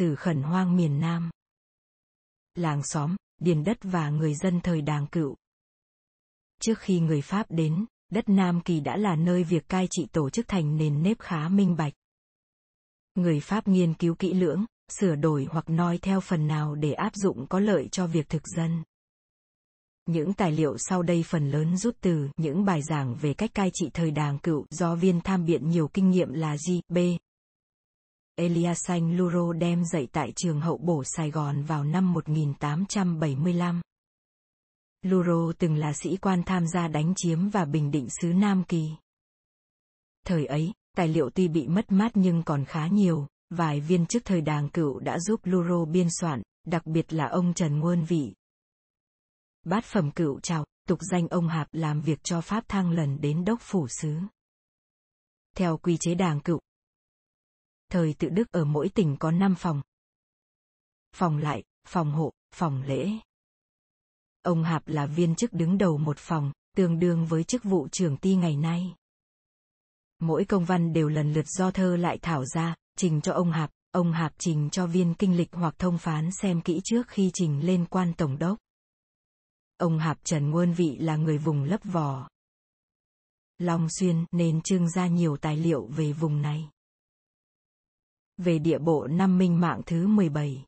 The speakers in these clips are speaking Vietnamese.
sử khẩn hoang miền Nam. Làng xóm, điền đất và người dân thời đàng cựu. Trước khi người Pháp đến, đất Nam Kỳ đã là nơi việc cai trị tổ chức thành nền nếp khá minh bạch. Người Pháp nghiên cứu kỹ lưỡng, sửa đổi hoặc noi theo phần nào để áp dụng có lợi cho việc thực dân. Những tài liệu sau đây phần lớn rút từ những bài giảng về cách cai trị thời đàng cựu do viên tham biện nhiều kinh nghiệm là G. B. Eliasanh Luro đem dạy tại trường hậu bổ Sài Gòn vào năm 1875. Luro từng là sĩ quan tham gia đánh chiếm và bình định xứ Nam Kỳ. Thời ấy, tài liệu tuy bị mất mát nhưng còn khá nhiều, vài viên chức thời đàng cựu đã giúp Luro biên soạn, đặc biệt là ông Trần Nguồn Vị. Bát phẩm cựu chào, tục danh ông Hạp làm việc cho Pháp thăng lần đến đốc phủ sứ. Theo quy chế đàng cựu, thời tự Đức ở mỗi tỉnh có 5 phòng. Phòng lại, phòng hộ, phòng lễ. Ông Hạp là viên chức đứng đầu một phòng, tương đương với chức vụ trưởng ty ngày nay. Mỗi công văn đều lần lượt do thơ lại thảo ra, trình cho ông Hạp, ông Hạp trình cho viên kinh lịch hoặc thông phán xem kỹ trước khi trình lên quan tổng đốc. Ông Hạp Trần Nguồn Vị là người vùng lấp vò. Long Xuyên nên trưng ra nhiều tài liệu về vùng này. Về địa bộ năm minh mạng thứ 17.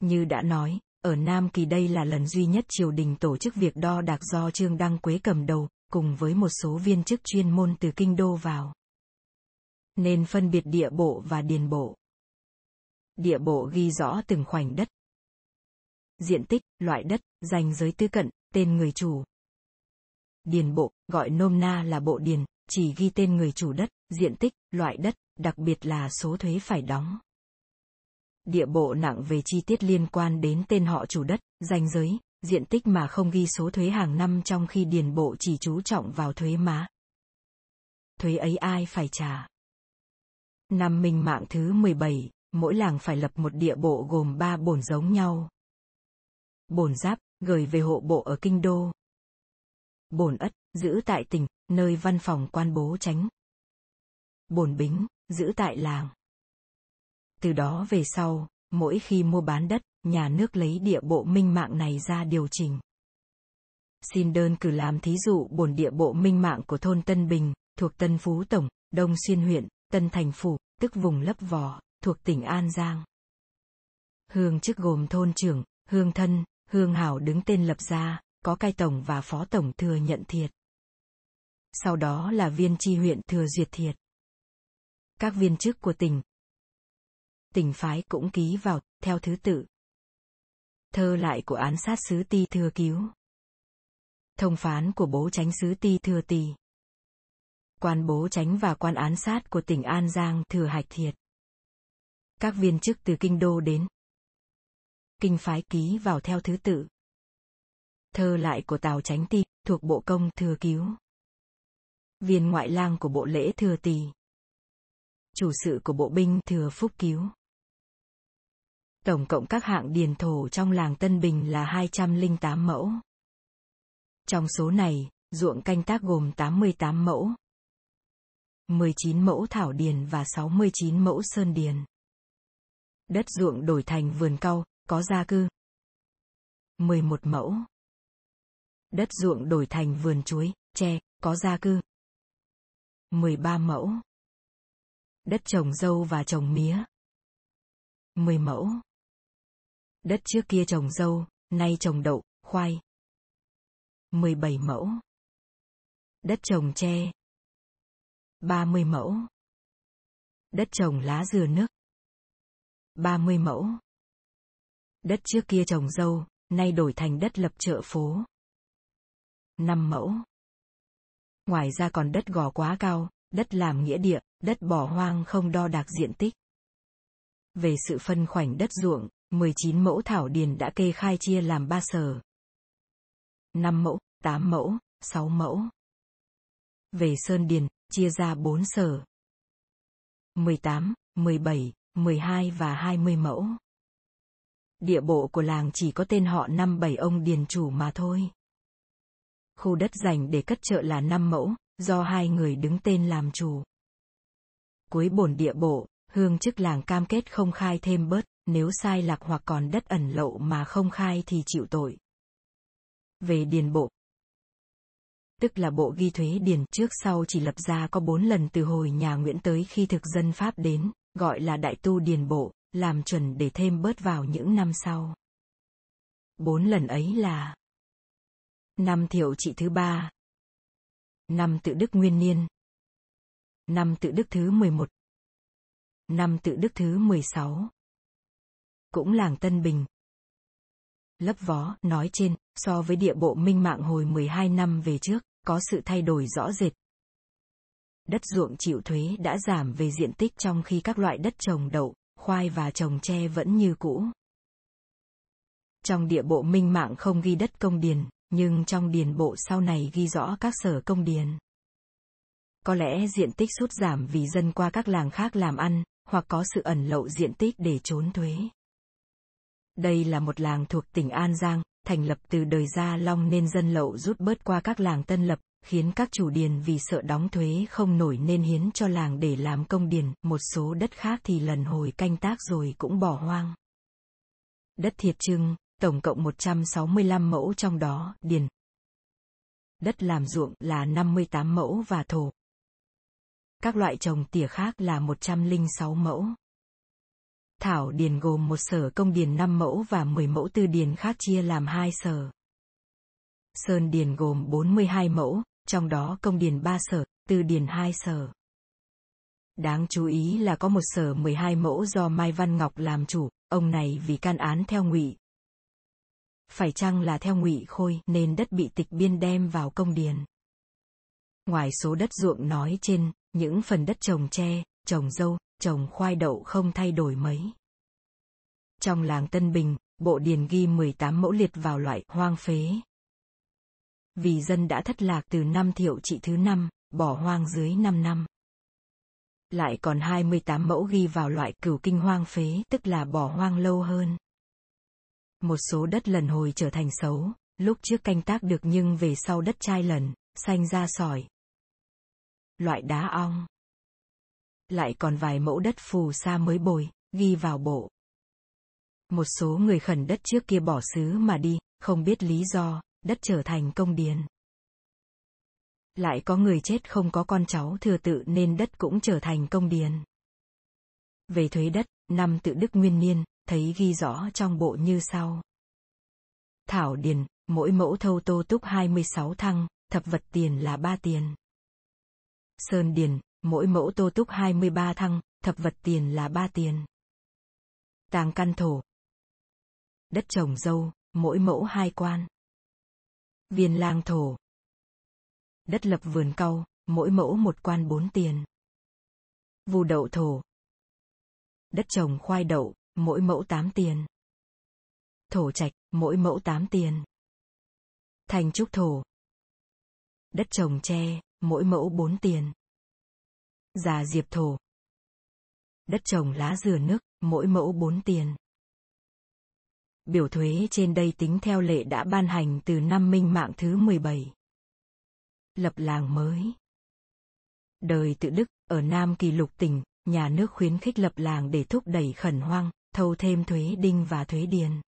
Như đã nói, ở Nam Kỳ đây là lần duy nhất triều đình tổ chức việc đo đạc do Trương Đăng Quế cầm đầu, cùng với một số viên chức chuyên môn từ kinh đô vào. Nên phân biệt địa bộ và điền bộ. Địa bộ ghi rõ từng khoảnh đất. Diện tích, loại đất, danh giới tư cận, tên người chủ. Điền bộ, gọi nôm na là bộ điền, chỉ ghi tên người chủ đất, diện tích, loại đất, đặc biệt là số thuế phải đóng. Địa bộ nặng về chi tiết liên quan đến tên họ chủ đất, danh giới, diện tích mà không ghi số thuế hàng năm trong khi điền bộ chỉ chú trọng vào thuế má. Thuế ấy ai phải trả? Năm minh mạng thứ 17, mỗi làng phải lập một địa bộ gồm ba bổn giống nhau. Bổn giáp, gửi về hộ bộ ở kinh đô. Bổn ất, giữ tại tỉnh, nơi văn phòng quan bố tránh. Bổn bính, giữ tại làng. Từ đó về sau, mỗi khi mua bán đất, nhà nước lấy địa bộ minh mạng này ra điều chỉnh. Xin đơn cử làm thí dụ bổn địa bộ minh mạng của thôn Tân Bình, thuộc Tân Phú Tổng, Đông Xuyên huyện, Tân Thành Phủ, tức vùng lấp vò, thuộc tỉnh An Giang. Hương chức gồm thôn trưởng, hương thân, hương hảo đứng tên lập ra, có cai tổng và phó tổng thừa nhận thiệt. Sau đó là viên tri huyện thừa duyệt thiệt. Các viên chức của tỉnh, tỉnh phái cũng ký vào, theo thứ tự. Thơ lại của án sát sứ ti thừa cứu. Thông phán của bố tránh sứ ti thừa tỳ. Quan bố tránh và quan án sát của tỉnh An Giang thừa hạch thiệt. Các viên chức từ kinh đô đến. Kinh phái ký vào theo thứ tự. Thơ lại của Tào Tránh Ti, thuộc Bộ Công thừa cứu. Viên ngoại lang của Bộ Lễ thừa tỳ. Chủ sự của Bộ Binh thừa phúc cứu. Tổng cộng các hạng điền thổ trong làng Tân Bình là 208 mẫu. Trong số này, ruộng canh tác gồm 88 mẫu, 19 mẫu thảo điền và 69 mẫu sơn điền. Đất ruộng đổi thành vườn cau, có gia cư. 11 mẫu. Đất ruộng đổi thành vườn chuối, tre, có gia cư. 13 mẫu. Đất trồng dâu và trồng mía. 10 mẫu. Đất trước kia trồng dâu, nay trồng đậu, khoai. 17 mẫu. Đất trồng tre. 30 mẫu. Đất trồng lá dừa nước. 30 mẫu. Đất trước kia trồng dâu, nay đổi thành đất lập chợ phố. 5 mẫu. Ngoài ra còn đất gò quá cao, đất làm nghĩa địa, đất bỏ hoang không đo đạc diện tích. Về sự phân khoảnh đất ruộng, 19 mẫu thảo điền đã kê khai chia làm 3 sở. 5 mẫu, 8 mẫu, 6 mẫu. Về Sơn Điền, chia ra 4 sở. 18, 17, 12 và 20 mẫu. Địa bộ của làng chỉ có tên họ năm bảy ông điền chủ mà thôi. Khu đất dành để cất chợ là 5 mẫu, do hai người đứng tên làm chủ. Cuối bổn địa bộ, hương chức làng cam kết không khai thêm bớt, nếu sai lạc hoặc còn đất ẩn lậu mà không khai thì chịu tội. Về điền bộ, tức là bộ ghi thuế điền trước sau chỉ lập ra có bốn lần từ hồi nhà Nguyễn tới khi thực dân Pháp đến, gọi là đại tu điền bộ, làm chuẩn để thêm bớt vào những năm sau. Bốn lần ấy là Năm thiệu trị thứ ba Năm tự đức nguyên niên. Năm tự đức thứ 11 Năm tự đức thứ 16 Cũng làng Tân Bình. Lấp vó, nói trên, so với địa bộ minh mạng hồi 12 năm về trước, có sự thay đổi rõ rệt. Đất ruộng chịu thuế đã giảm về diện tích trong khi các loại đất trồng đậu, khoai và trồng tre vẫn như cũ. Trong địa bộ minh mạng không ghi đất công điền, nhưng trong điền bộ sau này ghi rõ các sở công điền. Có lẽ diện tích sút giảm vì dân qua các làng khác làm ăn, hoặc có sự ẩn lậu diện tích để trốn thuế. Đây là một làng thuộc tỉnh An Giang, thành lập từ đời Gia Long nên dân lậu rút bớt qua các làng tân lập, khiến các chủ điền vì sợ đóng thuế không nổi nên hiến cho làng để làm công điền, một số đất khác thì lần hồi canh tác rồi cũng bỏ hoang. Đất thiệt trưng, tổng cộng 165 mẫu trong đó, điền. Đất làm ruộng là 58 mẫu và thổ. Các loại trồng tỉa khác là 106 mẫu. Thảo điền gồm một sở công điền 5 mẫu và 10 mẫu tư điền khác chia làm hai sở. Sơn điền gồm 42 mẫu, trong đó công điền 3 sở, tư điền 2 sở. Đáng chú ý là có một sở 12 mẫu do Mai Văn Ngọc làm chủ, ông này vì can án theo ngụy. Phải chăng là theo ngụy khôi nên đất bị tịch biên đem vào công điền. Ngoài số đất ruộng nói trên, những phần đất trồng tre, trồng dâu, trồng khoai đậu không thay đổi mấy. Trong làng Tân Bình, bộ điền ghi 18 mẫu liệt vào loại hoang phế. Vì dân đã thất lạc từ năm thiệu trị thứ năm, bỏ hoang dưới 5 năm. Lại còn 28 mẫu ghi vào loại cửu kinh hoang phế tức là bỏ hoang lâu hơn. Một số đất lần hồi trở thành xấu, lúc trước canh tác được nhưng về sau đất chai lần, xanh ra sỏi. Loại đá ong lại còn vài mẫu đất phù sa mới bồi, ghi vào bộ. Một số người khẩn đất trước kia bỏ xứ mà đi, không biết lý do, đất trở thành công điền. Lại có người chết không có con cháu thừa tự nên đất cũng trở thành công điền. Về thuế đất, năm tự đức nguyên niên, thấy ghi rõ trong bộ như sau. Thảo điền, mỗi mẫu thâu tô túc 26 thăng, thập vật tiền là 3 tiền. Sơn điền, mỗi mẫu tô túc 23 thăng, thập vật tiền là 3 tiền. Tàng căn thổ. Đất trồng dâu, mỗi mẫu hai quan. Viên lang thổ. Đất lập vườn cau, mỗi mẫu một quan bốn tiền. Vù đậu thổ. Đất trồng khoai đậu, mỗi mẫu 8 tiền. Thổ trạch, mỗi mẫu 8 tiền. Thành trúc thổ. Đất trồng tre, mỗi mẫu 4 tiền. Già diệp thổ. Đất trồng lá dừa nước, mỗi mẫu 4 tiền. Biểu thuế trên đây tính theo lệ đã ban hành từ năm minh mạng thứ 17. Lập làng mới. Đời tự Đức, ở Nam Kỳ Lục tỉnh, nhà nước khuyến khích lập làng để thúc đẩy khẩn hoang, thâu thêm thuế đinh và thuế điền.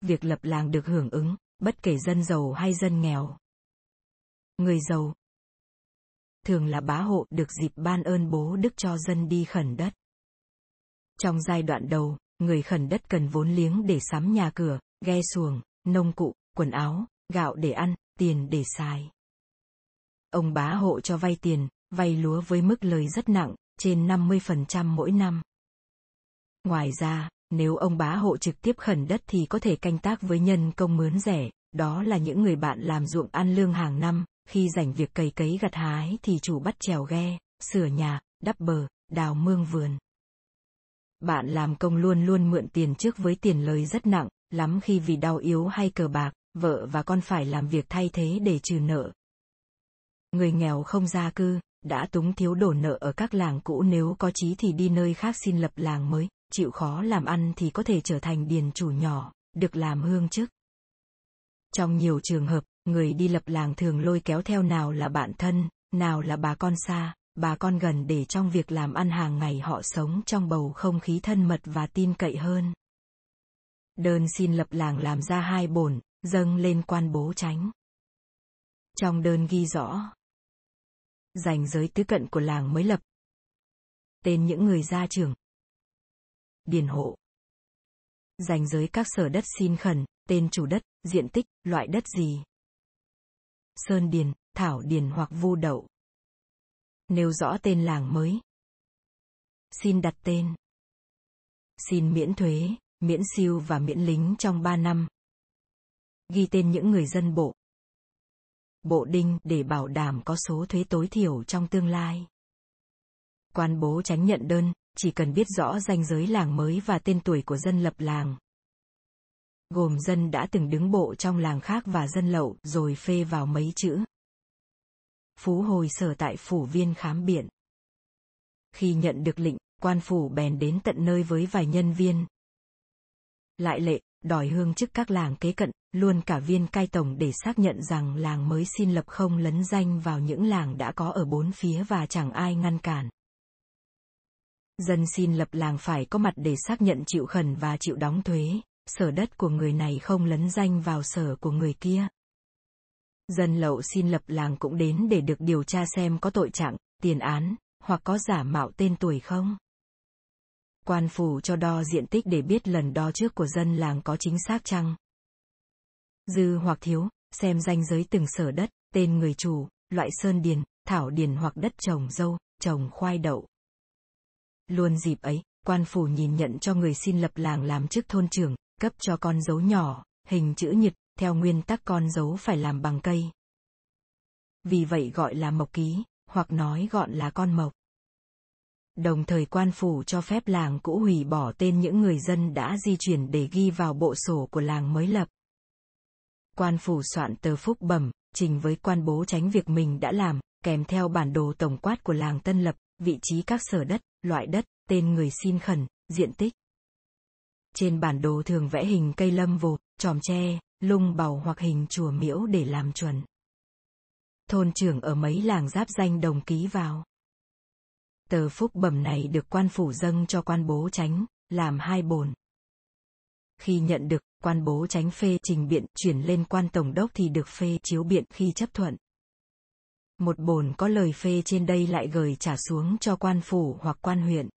Việc lập làng được hưởng ứng, bất kể dân giàu hay dân nghèo. Người giàu, thường là bá hộ được dịp ban ơn bố đức cho dân đi khẩn đất. Trong giai đoạn đầu, người khẩn đất cần vốn liếng để sắm nhà cửa, ghe xuồng, nông cụ, quần áo, gạo để ăn, tiền để xài. Ông bá hộ cho vay tiền, vay lúa với mức lời rất nặng, trên 50% mỗi năm. Ngoài ra, nếu ông bá hộ trực tiếp khẩn đất thì có thể canh tác với nhân công mướn rẻ, đó là những người bạn làm ruộng ăn lương hàng năm, khi rảnh việc cày cấy gặt hái thì chủ bắt chèo ghe, sửa nhà, đắp bờ, đào mương vườn. Bạn làm công luôn luôn mượn tiền trước với tiền lời rất nặng, lắm khi vì đau yếu hay cờ bạc, vợ và con phải làm việc thay thế để trừ nợ. Người nghèo không gia cư, đã túng thiếu đổ nợ ở các làng cũ nếu có chí thì đi nơi khác xin lập làng mới, chịu khó làm ăn thì có thể trở thành điền chủ nhỏ, được làm hương chức. Trong nhiều trường hợp, người đi lập làng thường lôi kéo theo nào là bạn thân, nào là bà con xa, bà con gần để trong việc làm ăn hàng ngày họ sống trong bầu không khí thân mật và tin cậy hơn. Đơn xin lập làng làm ra hai bổn, dâng lên quan bố tránh. Trong đơn ghi rõ, dành giới tứ cận của làng mới lập. Tên những người gia trưởng. Điền hộ. Dành giới các sở đất xin khẩn, tên chủ đất, diện tích, loại đất gì. Sơn Điền, Thảo Điền hoặc Vu Đậu. Nêu rõ tên làng mới. Xin đặt tên. Xin miễn thuế, miễn siêu và miễn lính trong 3 năm. Ghi tên những người dân bộ. Bộ đinh để bảo đảm có số thuế tối thiểu trong tương lai. Quan bố tránh nhận đơn, chỉ cần biết rõ danh giới làng mới và tên tuổi của dân lập làng. Gồm dân đã từng đứng bộ trong làng khác và dân lậu rồi phê vào mấy chữ. Phú hồi sở tại phủ viên khám biện. Khi nhận được lệnh, quan phủ bèn đến tận nơi với vài nhân viên. Lại lệ, đòi hương chức các làng kế cận, luôn cả viên cai tổng để xác nhận rằng làng mới xin lập không lấn danh vào những làng đã có ở bốn phía và chẳng ai ngăn cản. Dân xin lập làng phải có mặt để xác nhận chịu khẩn và chịu đóng thuế, sở đất của người này không lấn danh vào sở của người kia. Dân lậu xin lập làng cũng đến để được điều tra xem có tội trạng, tiền án, hoặc có giả mạo tên tuổi không. Quan phủ cho đo diện tích để biết lần đo trước của dân làng có chính xác chăng. Dư hoặc thiếu, xem danh giới từng sở đất, tên người chủ, loại sơn điền, thảo điền hoặc đất trồng dâu, trồng khoai đậu. Luôn dịp ấy, quan phủ nhìn nhận cho người xin lập làng làm chức thôn trưởng, cấp cho con dấu nhỏ, hình chữ nhật, theo nguyên tắc con dấu phải làm bằng cây. Vì vậy gọi là mộc ký, hoặc nói gọn là con mộc. Đồng thời quan phủ cho phép làng cũ hủy bỏ tên những người dân đã di chuyển để ghi vào bộ sổ của làng mới lập. Quan phủ soạn tờ phúc bẩm, trình với quan bố tránh việc mình đã làm, kèm theo bản đồ tổng quát của làng Tân Lập, vị trí các sở đất, loại đất, tên người xin khẩn, diện tích. Trên bản đồ thường vẽ hình cây lâm vồ, tròm tre, lung bầu hoặc hình chùa miễu để làm chuẩn. Thôn trưởng ở mấy làng giáp danh đồng ký vào. Tờ phúc bẩm này được quan phủ dâng cho quan bố tránh, làm hai bổn. Khi nhận được, quan bố tránh phê trình biện chuyển lên quan tổng đốc thì được phê chiếu biện khi chấp thuận. Một bổn có lời phê trên đây lại gửi trả xuống cho quan phủ hoặc quan huyện.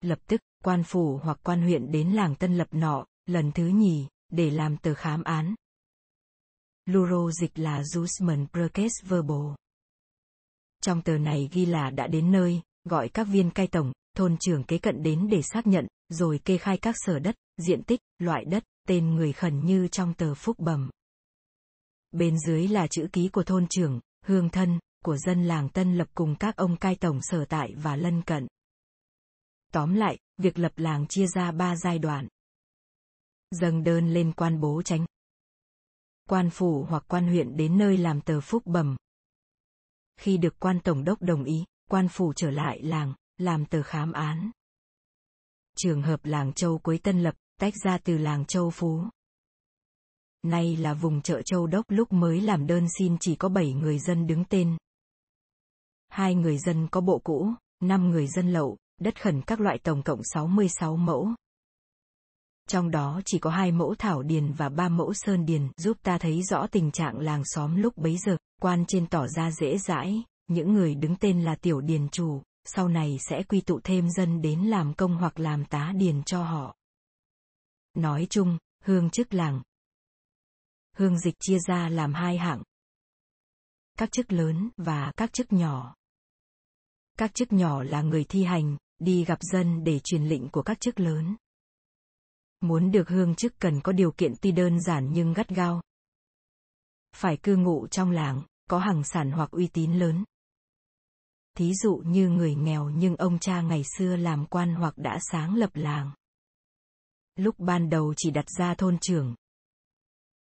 Lập tức, quan phủ hoặc quan huyện đến làng Tân Lập nọ, lần thứ nhì, để làm tờ khám án. Luro dịch là Jusman Perkes Verbal. Trong tờ này ghi là đã đến nơi, gọi các viên cai tổng, thôn trưởng kế cận đến để xác nhận, rồi kê khai các sở đất, diện tích, loại đất, tên người khẩn như trong tờ phúc bẩm. Bên dưới là chữ ký của thôn trưởng, hương thân, của dân làng Tân Lập cùng các ông cai tổng sở tại và lân cận. Tóm lại, việc lập làng chia ra ba giai đoạn. Dâng đơn lên quan bố tránh. Quan phủ hoặc quan huyện đến nơi làm tờ phúc bẩm. Khi được quan tổng đốc đồng ý, quan phủ trở lại làng, làm tờ khám án. Trường hợp làng Châu Quế Tân Lập, tách ra từ làng Châu Phú. Nay là vùng chợ Châu Đốc lúc mới làm đơn xin chỉ có 7 người dân đứng tên. Hai người dân có bộ cũ, 5 người dân lậu, đất khẩn các loại tổng cộng 66 mẫu. Trong đó chỉ có hai mẫu thảo điền và ba mẫu sơn điền giúp ta thấy rõ tình trạng làng xóm lúc bấy giờ, quan trên tỏ ra dễ dãi, những người đứng tên là tiểu điền chủ, sau này sẽ quy tụ thêm dân đến làm công hoặc làm tá điền cho họ. Nói chung, hương chức làng. Hương dịch chia ra làm hai hạng. Các chức lớn và các chức nhỏ. Các chức nhỏ là người thi hành, đi gặp dân để truyền lệnh của các chức lớn. Muốn được hương chức cần có điều kiện tuy đơn giản nhưng gắt gao. Phải cư ngụ trong làng, có hàng sản hoặc uy tín lớn. Thí dụ như người nghèo nhưng ông cha ngày xưa làm quan hoặc đã sáng lập làng. Lúc ban đầu chỉ đặt ra thôn trưởng,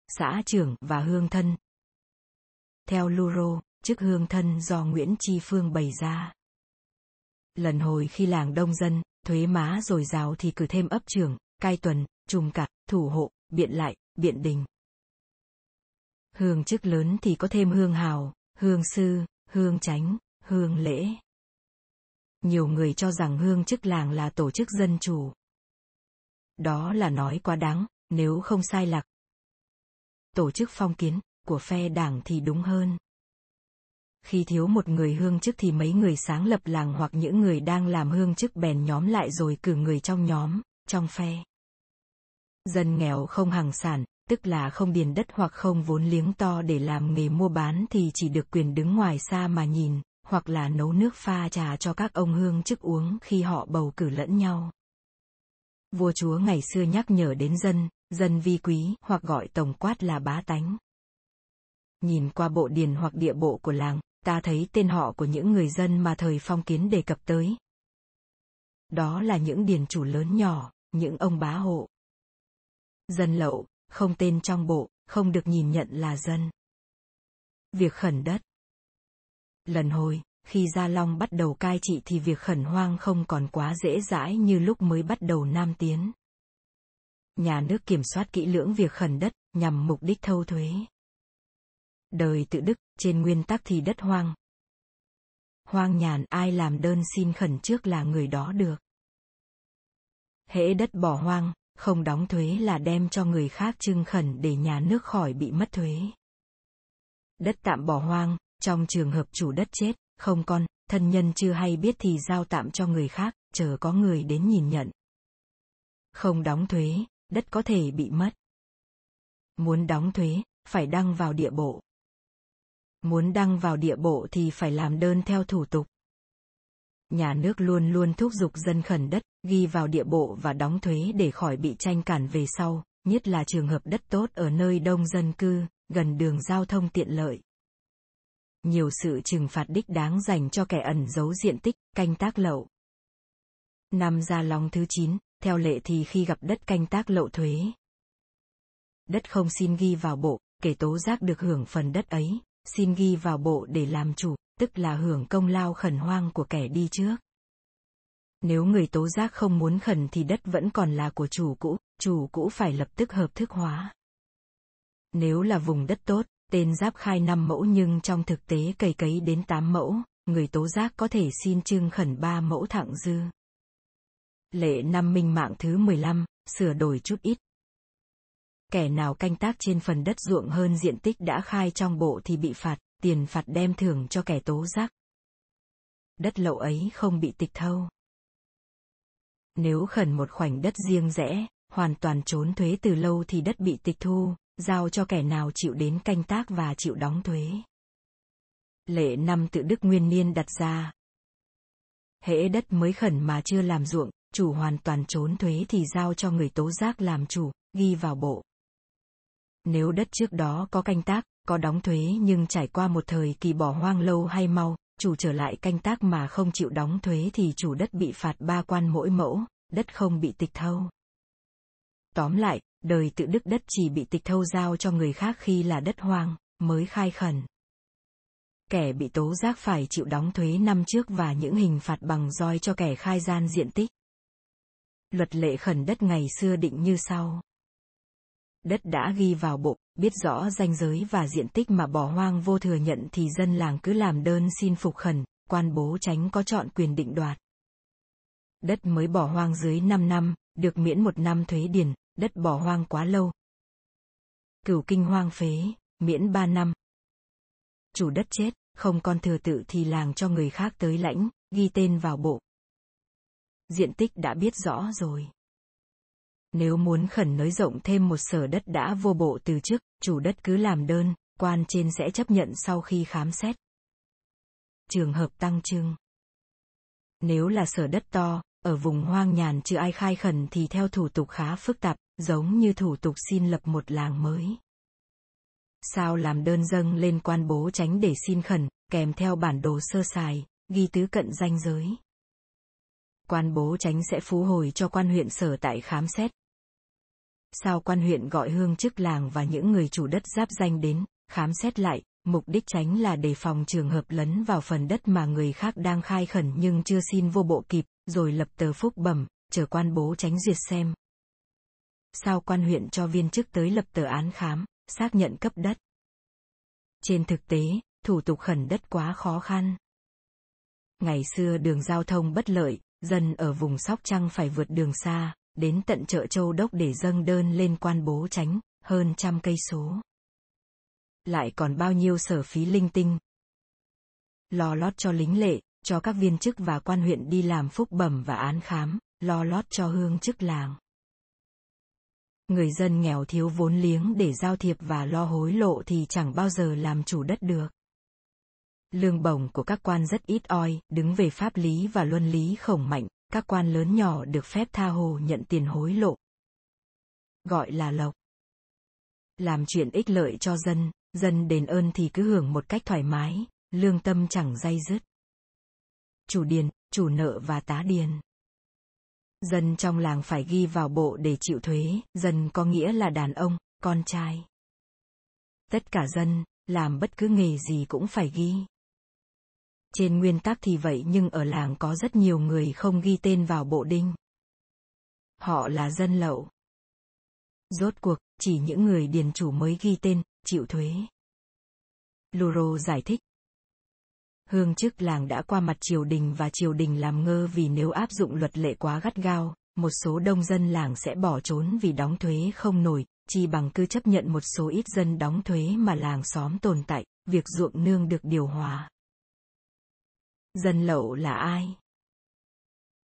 xã trưởng và hương thân. Theo Luro, chức hương thân do Nguyễn Tri Phương bày ra. Lần hồi khi làng đông dân, thuế má rồi rào thì cử thêm ấp trưởng, cai tuần, trùng cả, thủ hộ, biện lại, biện đình. Hương chức lớn thì có thêm hương hào, hương sư, hương chánh, hương lễ. Nhiều người cho rằng hương chức làng là tổ chức dân chủ. Đó là nói quá đáng, nếu không sai lạc. Tổ chức phong kiến, của phe đảng thì đúng hơn. Khi thiếu một người hương chức thì mấy người sáng lập làng hoặc những người đang làm hương chức bèn nhóm lại rồi cử người trong nhóm, trong phe. Dân nghèo không hàng sản, tức là không điền đất hoặc không vốn liếng to để làm nghề mua bán thì chỉ được quyền đứng ngoài xa mà nhìn, hoặc là nấu nước pha trà cho các ông hương chức uống khi họ bầu cử lẫn nhau. Vua chúa ngày xưa nhắc nhở đến dân, dân vi quý hoặc gọi tổng quát là bá tánh. Nhìn qua bộ điền hoặc địa bộ của làng, ta thấy tên họ của những người dân mà thời phong kiến đề cập tới. Đó là những điền chủ lớn nhỏ, những ông bá hộ. Dân lậu, không tên trong bộ, không được nhìn nhận là dân. Việc khẩn đất Lần hồi, khi Gia Long bắt đầu cai trị thì việc khẩn hoang không còn quá dễ dãi như lúc mới bắt đầu nam tiến. Nhà nước kiểm soát kỹ lưỡng việc khẩn đất, nhằm mục đích thâu thuế. Đời tự đức, trên nguyên tắc thì đất hoang. Hoang nhàn ai làm đơn xin khẩn trước là người đó được. Hễ đất bỏ hoang, không đóng thuế là đem cho người khác trưng khẩn để nhà nước khỏi bị mất thuế. Đất tạm bỏ hoang, trong trường hợp chủ đất chết, không con, thân nhân chưa hay biết thì giao tạm cho người khác, chờ có người đến nhìn nhận. Không đóng thuế, đất có thể bị mất. Muốn đóng thuế, phải đăng vào địa bộ. Muốn đăng vào địa bộ thì phải làm đơn theo thủ tục. Nhà nước luôn luôn thúc giục dân khẩn đất, ghi vào địa bộ và đóng thuế để khỏi bị tranh cản về sau, nhất là trường hợp đất tốt ở nơi đông dân cư, gần đường giao thông tiện lợi. Nhiều sự trừng phạt đích đáng dành cho kẻ ẩn giấu diện tích, canh tác lậu. Năm Gia Long thứ 9, theo lệ thì khi gặp đất canh tác lậu thuế. Đất không xin ghi vào bộ, kẻ tố giác được hưởng phần đất ấy, xin ghi vào bộ để làm chủ, tức là hưởng công lao khẩn hoang của kẻ đi trước. Nếu người tố giác không muốn khẩn thì đất vẫn còn là của chủ cũ, chủ cũ phải lập tức hợp thức hóa. Nếu là vùng đất tốt, tên giáp khai 5 mẫu nhưng trong thực tế cày cấy đến 8 mẫu, người tố giác có thể xin trưng khẩn 3 mẫu thặng dư. Lệ năm minh mạng thứ 15, sửa đổi chút ít. Kẻ nào canh tác trên phần đất ruộng hơn diện tích đã khai trong bộ thì bị phạt, tiền phạt đem thưởng cho kẻ tố giác. Đất lậu ấy không bị tịch thâu. Nếu khẩn một khoảnh đất riêng rẽ, hoàn toàn trốn thuế từ lâu thì đất bị tịch thu, giao cho kẻ nào chịu đến canh tác và chịu đóng thuế. Lệ năm tự đức nguyên niên đặt ra. Hễ đất mới khẩn mà chưa làm ruộng, chủ hoàn toàn trốn thuế thì giao cho người tố giác làm chủ, ghi vào bộ. Nếu đất trước đó có canh tác, có đóng thuế nhưng trải qua một thời kỳ bỏ hoang lâu hay mau, chủ trở lại canh tác mà không chịu đóng thuế thì chủ đất bị phạt ba quan mỗi mẫu, đất không bị tịch thâu. Tóm lại, đời tự đức đất chỉ bị tịch thâu giao cho người khác khi là đất hoang, mới khai khẩn. Kẻ bị tố giác phải chịu đóng thuế năm trước và những hình phạt bằng roi cho kẻ khai gian diện tích. Luật lệ khẩn đất ngày xưa định như sau. Đất đã ghi vào bộ, biết rõ danh giới và diện tích mà bỏ hoang vô thừa nhận thì dân làng cứ làm đơn xin phục khẩn, quan bố tránh có chọn quyền định đoạt. Đất mới bỏ hoang dưới 5 năm, được miễn một năm thuế điền, đất bỏ hoang quá lâu. Cửu kinh hoang phế, miễn 3 năm. Chủ đất chết, không còn thừa tự thì làng cho người khác tới lãnh, ghi tên vào bộ. Diện tích đã biết rõ rồi. Nếu muốn khẩn nới rộng thêm một sở đất đã vô bộ từ trước, chủ đất cứ làm đơn, quan trên sẽ chấp nhận sau khi khám xét. Trường hợp tăng trưng. Nếu là sở đất to, ở vùng hoang nhàn chưa ai khai khẩn thì theo thủ tục khá phức tạp, giống như thủ tục xin lập một làng mới. Sao làm đơn dâng lên quan bố tránh để xin khẩn, kèm theo bản đồ sơ sài, ghi tứ cận danh giới. Quan bố tránh sẽ phú hồi cho quan huyện sở tại khám xét. Sao quan huyện gọi hương chức làng và những người chủ đất giáp danh đến, khám xét lại, mục đích tránh là đề phòng trường hợp lấn vào phần đất mà người khác đang khai khẩn nhưng chưa xin vô bộ kịp, rồi lập tờ phúc bẩm, chờ quan bố tránh duyệt xem. Sao quan huyện cho viên chức tới lập tờ án khám, xác nhận cấp đất. Trên thực tế, thủ tục khẩn đất quá khó khăn. Ngày xưa đường giao thông bất lợi, dân ở vùng Sóc Trăng phải vượt đường xa, đến tận chợ Châu Đốc để dâng đơn lên quan bố tránh, hơn trăm cây số. Lại còn bao nhiêu sở phí linh tinh. Lo lót cho lính lệ, cho các viên chức và quan huyện đi làm phúc bẩm và án khám, lo lót cho hương chức làng. Người dân nghèo thiếu vốn liếng để giao thiệp và lo hối lộ thì chẳng bao giờ làm chủ đất được. Lương bổng của các quan rất ít oi, đứng về pháp lý và luân lý khổng mạnh, các quan lớn nhỏ được phép tha hồ nhận tiền hối lộ. Gọi là lộc. Làm chuyện ích lợi cho dân, dân đền ơn thì cứ hưởng một cách thoải mái, lương tâm chẳng dây dứt. Chủ điền, chủ nợ và tá điền. Dân trong làng phải ghi vào bộ để chịu thuế, dân có nghĩa là đàn ông, con trai. Tất cả dân, làm bất cứ nghề gì cũng phải ghi. Trên nguyên tắc thì vậy nhưng ở làng có rất nhiều người không ghi tên vào bộ đinh. Họ là dân lậu. Rốt cuộc, chỉ những người điền chủ mới ghi tên, chịu thuế. Luro giải thích. Hương chức làng đã qua mặt triều đình và triều đình làm ngơ vì nếu áp dụng luật lệ quá gắt gao, một số đông dân làng sẽ bỏ trốn vì đóng thuế không nổi, chỉ bằng cứ chấp nhận một số ít dân đóng thuế mà làng xóm tồn tại, việc ruộng nương được điều hòa. Dân lậu là ai?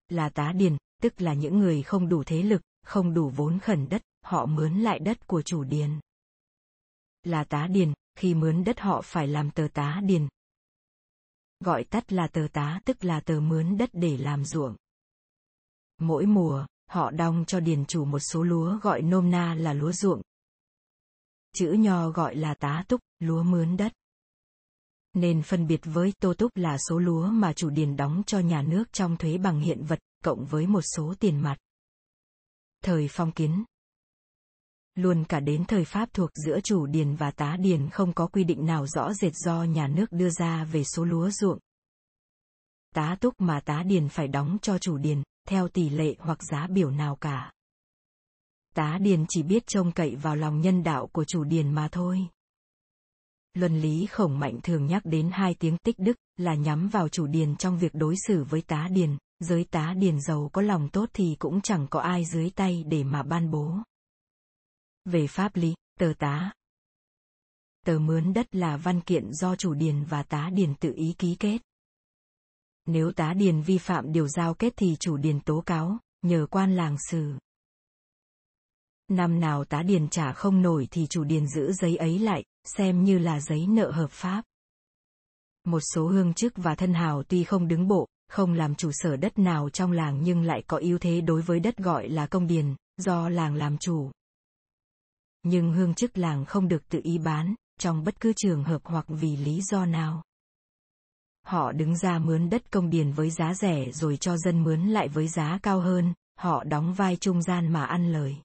Là tá điền, tức là những người không đủ thế lực, không đủ vốn khẩn đất, họ mướn lại đất của chủ điền. Là tá điền, khi mướn đất họ phải làm tờ tá điền. Gọi tắt là tờ tá tức là tờ mướn đất để làm ruộng. Mỗi mùa, họ đong cho điền chủ một số lúa gọi nôm na là lúa ruộng. Chữ nho gọi là tá túc, lúa mướn đất nên phân biệt với tô túc là số lúa mà chủ điền đóng cho nhà nước trong thuế bằng hiện vật, cộng với một số tiền mặt. Thời phong kiến Luôn cả đến thời Pháp thuộc giữa chủ điền và tá điền không có quy định nào rõ rệt do nhà nước đưa ra về số lúa ruộng. Tá túc mà tá điền phải đóng cho chủ điền, theo tỷ lệ hoặc giá biểu nào cả. Tá điền chỉ biết trông cậy vào lòng nhân đạo của chủ điền mà thôi. Luân lý khổng mạnh thường nhắc đến hai tiếng tích đức, là nhắm vào chủ điền trong việc đối xử với tá điền, giới tá điền giàu có lòng tốt thì cũng chẳng có ai dưới tay để mà ban bố. Về pháp lý, tờ tá. Tờ mướn đất là văn kiện do chủ điền và tá điền tự ý ký kết. Nếu tá điền vi phạm điều giao kết thì chủ điền tố cáo, nhờ quan làng xử. Năm nào tá điền trả không nổi thì chủ điền giữ giấy ấy lại, xem như là giấy nợ hợp pháp. Một số hương chức và thân hào tuy không đứng bộ, không làm chủ sở đất nào trong làng nhưng lại có ưu thế đối với đất gọi là công điền, do làng làm chủ. Nhưng hương chức làng không được tự ý bán, trong bất cứ trường hợp hoặc vì lý do nào. Họ đứng ra mướn đất công điền với giá rẻ rồi cho dân mướn lại với giá cao hơn, họ đóng vai trung gian mà ăn lời.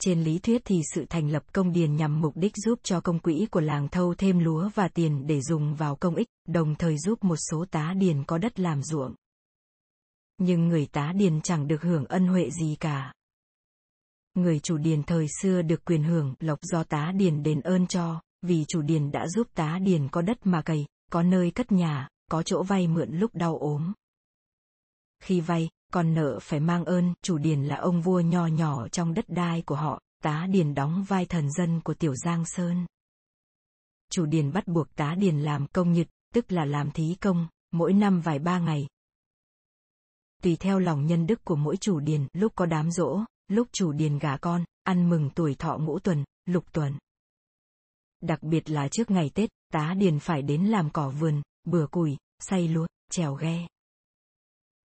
Trên lý thuyết thì sự thành lập công điền nhằm mục đích giúp cho công quỹ của làng thâu thêm lúa và tiền để dùng vào công ích, đồng thời giúp một số tá điền có đất làm ruộng. Nhưng người tá điền chẳng được hưởng ân huệ gì cả. Người chủ điền thời xưa được quyền hưởng lộc do tá điền đền ơn cho, vì chủ điền đã giúp tá điền có đất mà cày, có nơi cất nhà, có chỗ vay mượn lúc đau ốm. Khi vay, còn nợ phải mang ơn, chủ điền là ông vua nho nhỏ trong đất đai của họ, tá điền đóng vai thần dân của tiểu Giang Sơn. Chủ điền bắt buộc tá điền làm công nhật, tức là làm thí công, mỗi năm vài ba ngày. Tùy theo lòng nhân đức của mỗi chủ điền, lúc có đám rỗ, lúc chủ điền gả con, ăn mừng tuổi thọ ngũ tuần, lục tuần. Đặc biệt là trước ngày Tết, tá điền phải đến làm cỏ vườn, bừa củi, xay lúa, trèo ghe.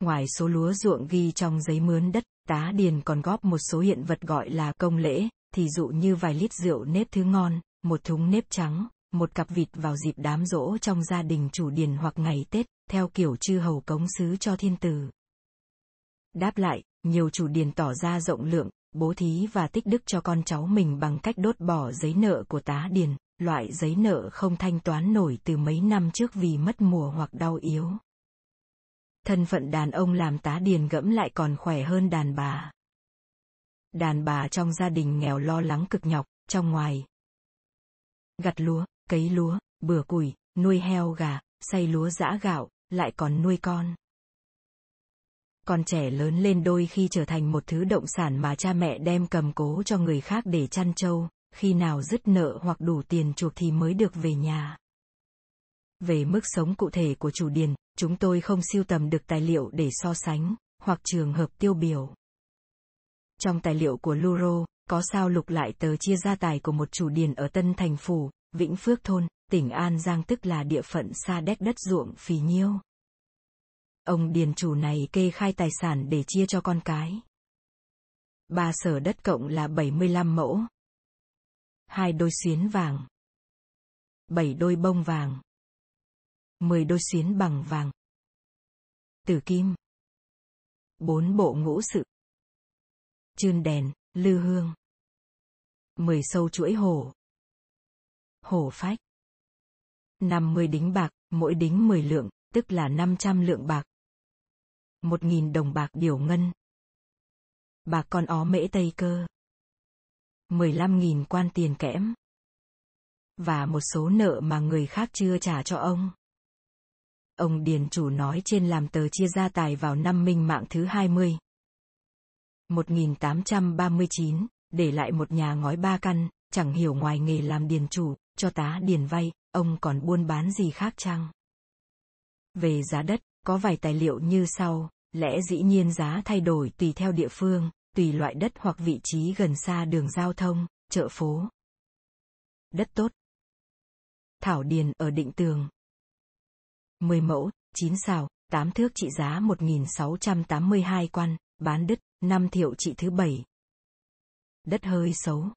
Ngoài số lúa ruộng ghi trong giấy mướn đất, tá điền còn góp một số hiện vật gọi là công lễ, thì dụ như vài lít rượu nếp thứ ngon, một thúng nếp trắng, một cặp vịt vào dịp đám rỗ trong gia đình chủ điền hoặc ngày Tết, theo kiểu chư hầu cống sứ cho thiên tử. Đáp lại, nhiều chủ điền tỏ ra rộng lượng, bố thí và tích đức cho con cháu mình bằng cách đốt bỏ giấy nợ của tá điền, loại giấy nợ không thanh toán nổi từ mấy năm trước vì mất mùa hoặc đau yếu thân phận đàn ông làm tá điền gẫm lại còn khỏe hơn đàn bà. Đàn bà trong gia đình nghèo lo lắng cực nhọc, trong ngoài. Gặt lúa, cấy lúa, bừa củi, nuôi heo gà, xay lúa giã gạo, lại còn nuôi con. Con trẻ lớn lên đôi khi trở thành một thứ động sản mà cha mẹ đem cầm cố cho người khác để chăn trâu, khi nào dứt nợ hoặc đủ tiền chuộc thì mới được về nhà. Về mức sống cụ thể của chủ điền, chúng tôi không siêu tầm được tài liệu để so sánh, hoặc trường hợp tiêu biểu. Trong tài liệu của Luro, có sao lục lại tờ chia gia tài của một chủ điền ở Tân Thành Phủ, Vĩnh Phước Thôn, tỉnh An Giang tức là địa phận xa đét đất ruộng phì nhiêu. Ông điền chủ này kê khai tài sản để chia cho con cái. Ba sở đất cộng là 75 mẫu. Hai đôi xuyến vàng. Bảy đôi bông vàng. Mười đôi xuyến bằng vàng. Tử kim. 4 bộ ngũ sự. Chươn đèn, lư hương. Mười sâu chuỗi hổ. Hổ phách. 50 đính bạc, mỗi đính 10 lượng, tức là 500 lượng bạc. 1.000 đồng bạc điều ngân. Bạc con ó mễ Tây Cơ. 15.000 quan tiền kẽm. Và một số nợ mà người khác chưa trả cho ông. Ông Điền chủ nói trên làm tờ chia gia tài vào năm minh mạng thứ 20. 1839, để lại một nhà ngói ba căn, chẳng hiểu ngoài nghề làm điền chủ, cho tá điền vay, ông còn buôn bán gì khác chăng? Về giá đất, có vài tài liệu như sau, lẽ dĩ nhiên giá thay đổi tùy theo địa phương, tùy loại đất hoặc vị trí gần xa đường giao thông, chợ phố. Đất tốt. Thảo Điền ở Định Tường. 10 mẫu, 9 xào, 8 thước trị giá 1.682 quan, bán đứt, 5 thiệu trị thứ bảy. Đất hơi xấu.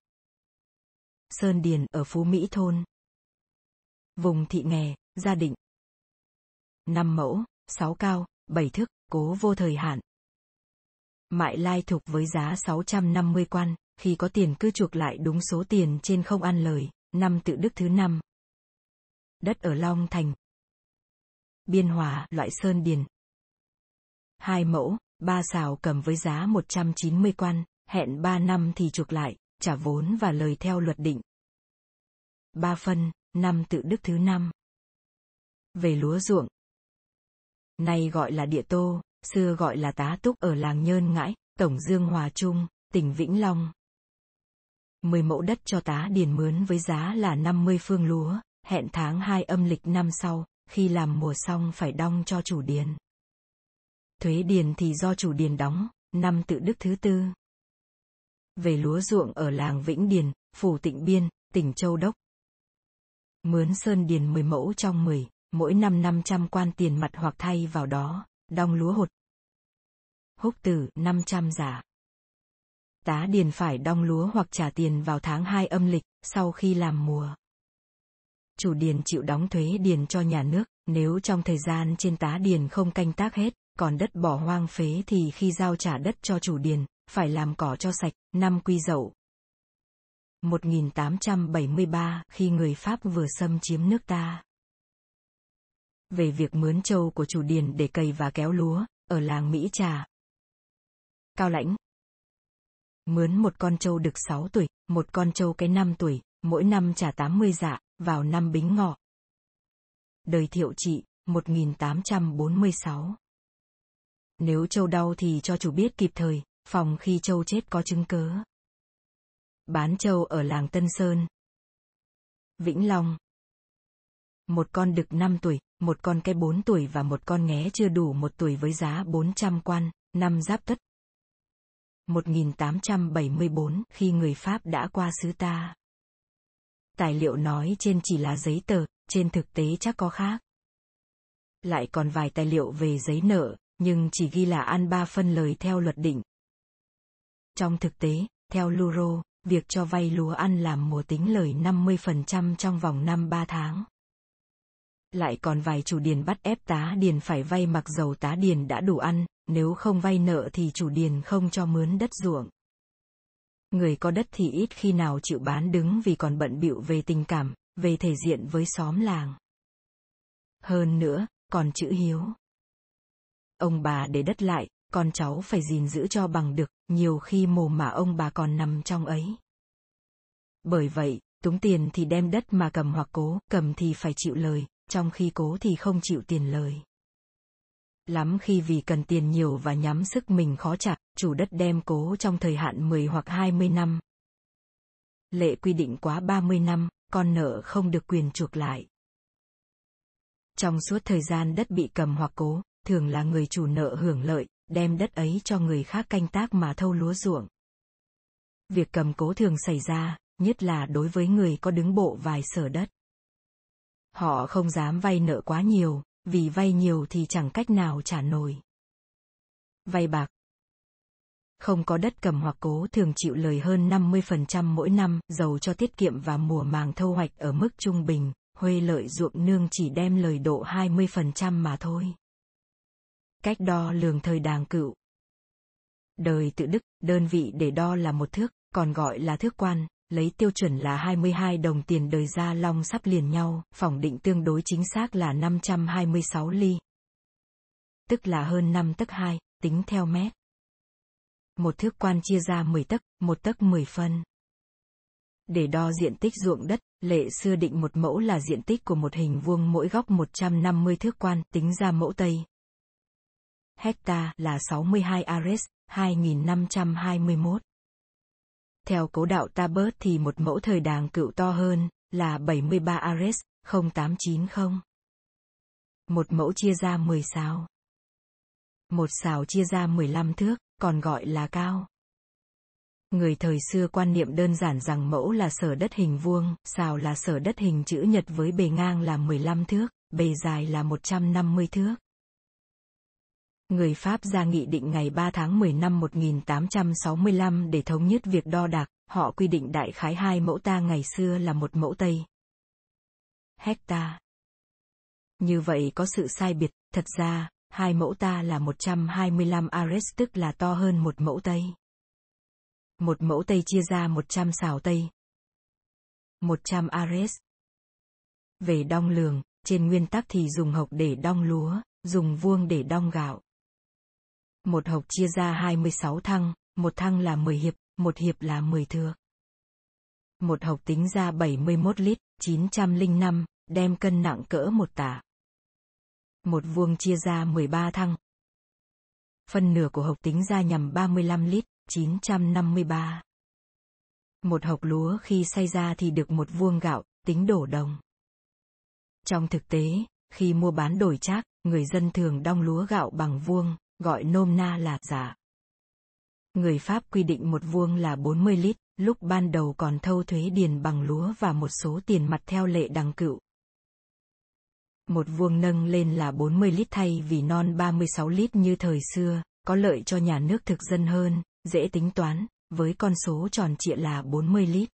Sơn Điền ở Phú Mỹ Thôn. Vùng thị nghè, gia định. 5 mẫu, 6 cao, 7 thước, cố vô thời hạn. Mại lai thục với giá 650 quan, khi có tiền cứ chuộc lại đúng số tiền trên không ăn lời, năm tự đức thứ năm. Đất ở Long Thành. Biên Hòa, loại sơn điền. Hai mẫu, ba xào cầm với giá 190 quan, hẹn 3 năm thì chuộc lại, trả vốn và lời theo luật định. Ba phân, năm tự đức thứ năm. Về lúa ruộng. Nay gọi là địa tô, xưa gọi là tá túc ở làng Nhơn Ngãi, Tổng Dương Hòa Trung, tỉnh Vĩnh Long. Mười mẫu đất cho tá điền mướn với giá là 50 phương lúa, hẹn tháng 2 âm lịch năm sau, khi làm mùa xong phải đong cho chủ điền. Thuế điền thì do chủ điền đóng, năm tự đức thứ tư. Về lúa ruộng ở làng Vĩnh Điền, Phủ Tịnh Biên, tỉnh Châu Đốc. Mướn sơn điền 10 mẫu trong 10, mỗi năm 500 quan tiền mặt hoặc thay vào đó, đong lúa hột. Húc tử 500 giả. Tá điền phải đong lúa hoặc trả tiền vào tháng 2 âm lịch, sau khi làm mùa. Chủ điền chịu đóng thuế điền cho nhà nước, nếu trong thời gian trên tá điền không canh tác hết, còn đất bỏ hoang phế thì khi giao trả đất cho chủ điền, phải làm cỏ cho sạch, năm quy dậu. 1873 khi người Pháp vừa xâm chiếm nước ta. Về việc mướn trâu của chủ điền để cày và kéo lúa, ở làng Mỹ Trà. Cao lãnh. Mướn một con trâu được 6 tuổi, một con trâu cái 5 tuổi, mỗi năm trả 80 dạ, vào năm bính ngọ. Đời thiệu trị, 1846. Nếu châu đau thì cho chủ biết kịp thời, phòng khi châu chết có chứng cớ. Bán châu ở làng Tân Sơn. Vĩnh Long. Một con đực 5 tuổi, một con cái 4 tuổi và một con nghé chưa đủ một tuổi với giá 400 quan, năm giáp tất. 1874 khi người Pháp đã qua xứ ta. Tài liệu nói trên chỉ là giấy tờ, trên thực tế chắc có khác. Lại còn vài tài liệu về giấy nợ, nhưng chỉ ghi là ăn ba phân lời theo luật định. Trong thực tế, theo Luro, việc cho vay lúa ăn làm mùa tính lời 50% trong vòng năm 3 tháng. Lại còn vài chủ điền bắt ép tá điền phải vay mặc dầu tá điền đã đủ ăn, nếu không vay nợ thì chủ điền không cho mướn đất ruộng. Người có đất thì ít khi nào chịu bán đứng vì còn bận bịu về tình cảm, về thể diện với xóm làng. Hơn nữa, còn chữ hiếu. Ông bà để đất lại, con cháu phải gìn giữ cho bằng được, nhiều khi mồ mà ông bà còn nằm trong ấy. Bởi vậy, túng tiền thì đem đất mà cầm hoặc cố, cầm thì phải chịu lời, trong khi cố thì không chịu tiền lời. Lắm khi vì cần tiền nhiều và nhắm sức mình khó trả, chủ đất đem cố trong thời hạn 10 hoặc 20 năm. Lệ quy định quá 30 năm, con nợ không được quyền chuộc lại. Trong suốt thời gian đất bị cầm hoặc cố, thường là người chủ nợ hưởng lợi, đem đất ấy cho người khác canh tác mà thâu lúa ruộng. Việc cầm cố thường xảy ra, nhất là đối với người có đứng bộ vài sở đất. Họ không dám vay nợ quá nhiều, vì vay nhiều thì chẳng cách nào trả nổi. Vay bạc Không có đất cầm hoặc cố thường chịu lời hơn 50% mỗi năm, giàu cho tiết kiệm và mùa màng thu hoạch ở mức trung bình, huê lợi ruộng nương chỉ đem lời độ 20% mà thôi. Cách đo lường thời đàng cựu Đời tự đức, đơn vị để đo là một thước, còn gọi là thước quan, lấy tiêu chuẩn là 22 đồng tiền đời ra long sắp liền nhau, phỏng định tương đối chính xác là 526 ly. Tức là hơn 5 tấc 2, tính theo mét. Một thước quan chia ra 10 tấc, một tấc 10 phân. Để đo diện tích ruộng đất, lệ xưa định một mẫu là diện tích của một hình vuông mỗi góc 150 thước quan, tính ra mẫu Tây. Hecta là 62 ares, 2521. Theo cố đạo ta bớt thì một mẫu thời đàng cựu to hơn, là 73 Ares, 0890. Một mẫu chia ra 10 sao. Một xào chia ra 15 thước, còn gọi là cao. Người thời xưa quan niệm đơn giản rằng mẫu là sở đất hình vuông, xào là sở đất hình chữ nhật với bề ngang là 15 thước, bề dài là 150 thước. Người Pháp ra nghị định ngày 3 tháng 10 năm 1865 để thống nhất việc đo đạc, họ quy định đại khái hai mẫu ta ngày xưa là một mẫu Tây. Hecta. Như vậy có sự sai biệt, thật ra, hai mẫu ta là 125 ares tức là to hơn một mẫu Tây. Một mẫu Tây chia ra 100 xào Tây. 100 ares. Về đong lường, trên nguyên tắc thì dùng hộc để đong lúa, dùng vuông để đong gạo. Một hộp chia ra 26 thăng, một thăng là 10 hiệp, một hiệp là 10 thừa. Một hộp tính ra 71 lít, 905, đem cân nặng cỡ một tả. Một vuông chia ra 13 thăng. Phân nửa của hộp tính ra nhằm 35 lít, 953. Một hộp lúa khi xay ra thì được một vuông gạo, tính đổ đồng. Trong thực tế, khi mua bán đổi trác, người dân thường đong lúa gạo bằng vuông, gọi nôm na là giả. Người Pháp quy định một vuông là 40 lít, lúc ban đầu còn thâu thuế điền bằng lúa và một số tiền mặt theo lệ đằng cựu. Một vuông nâng lên là 40 lít thay vì non 36 lít như thời xưa, có lợi cho nhà nước thực dân hơn, dễ tính toán, với con số tròn trịa là 40 lít.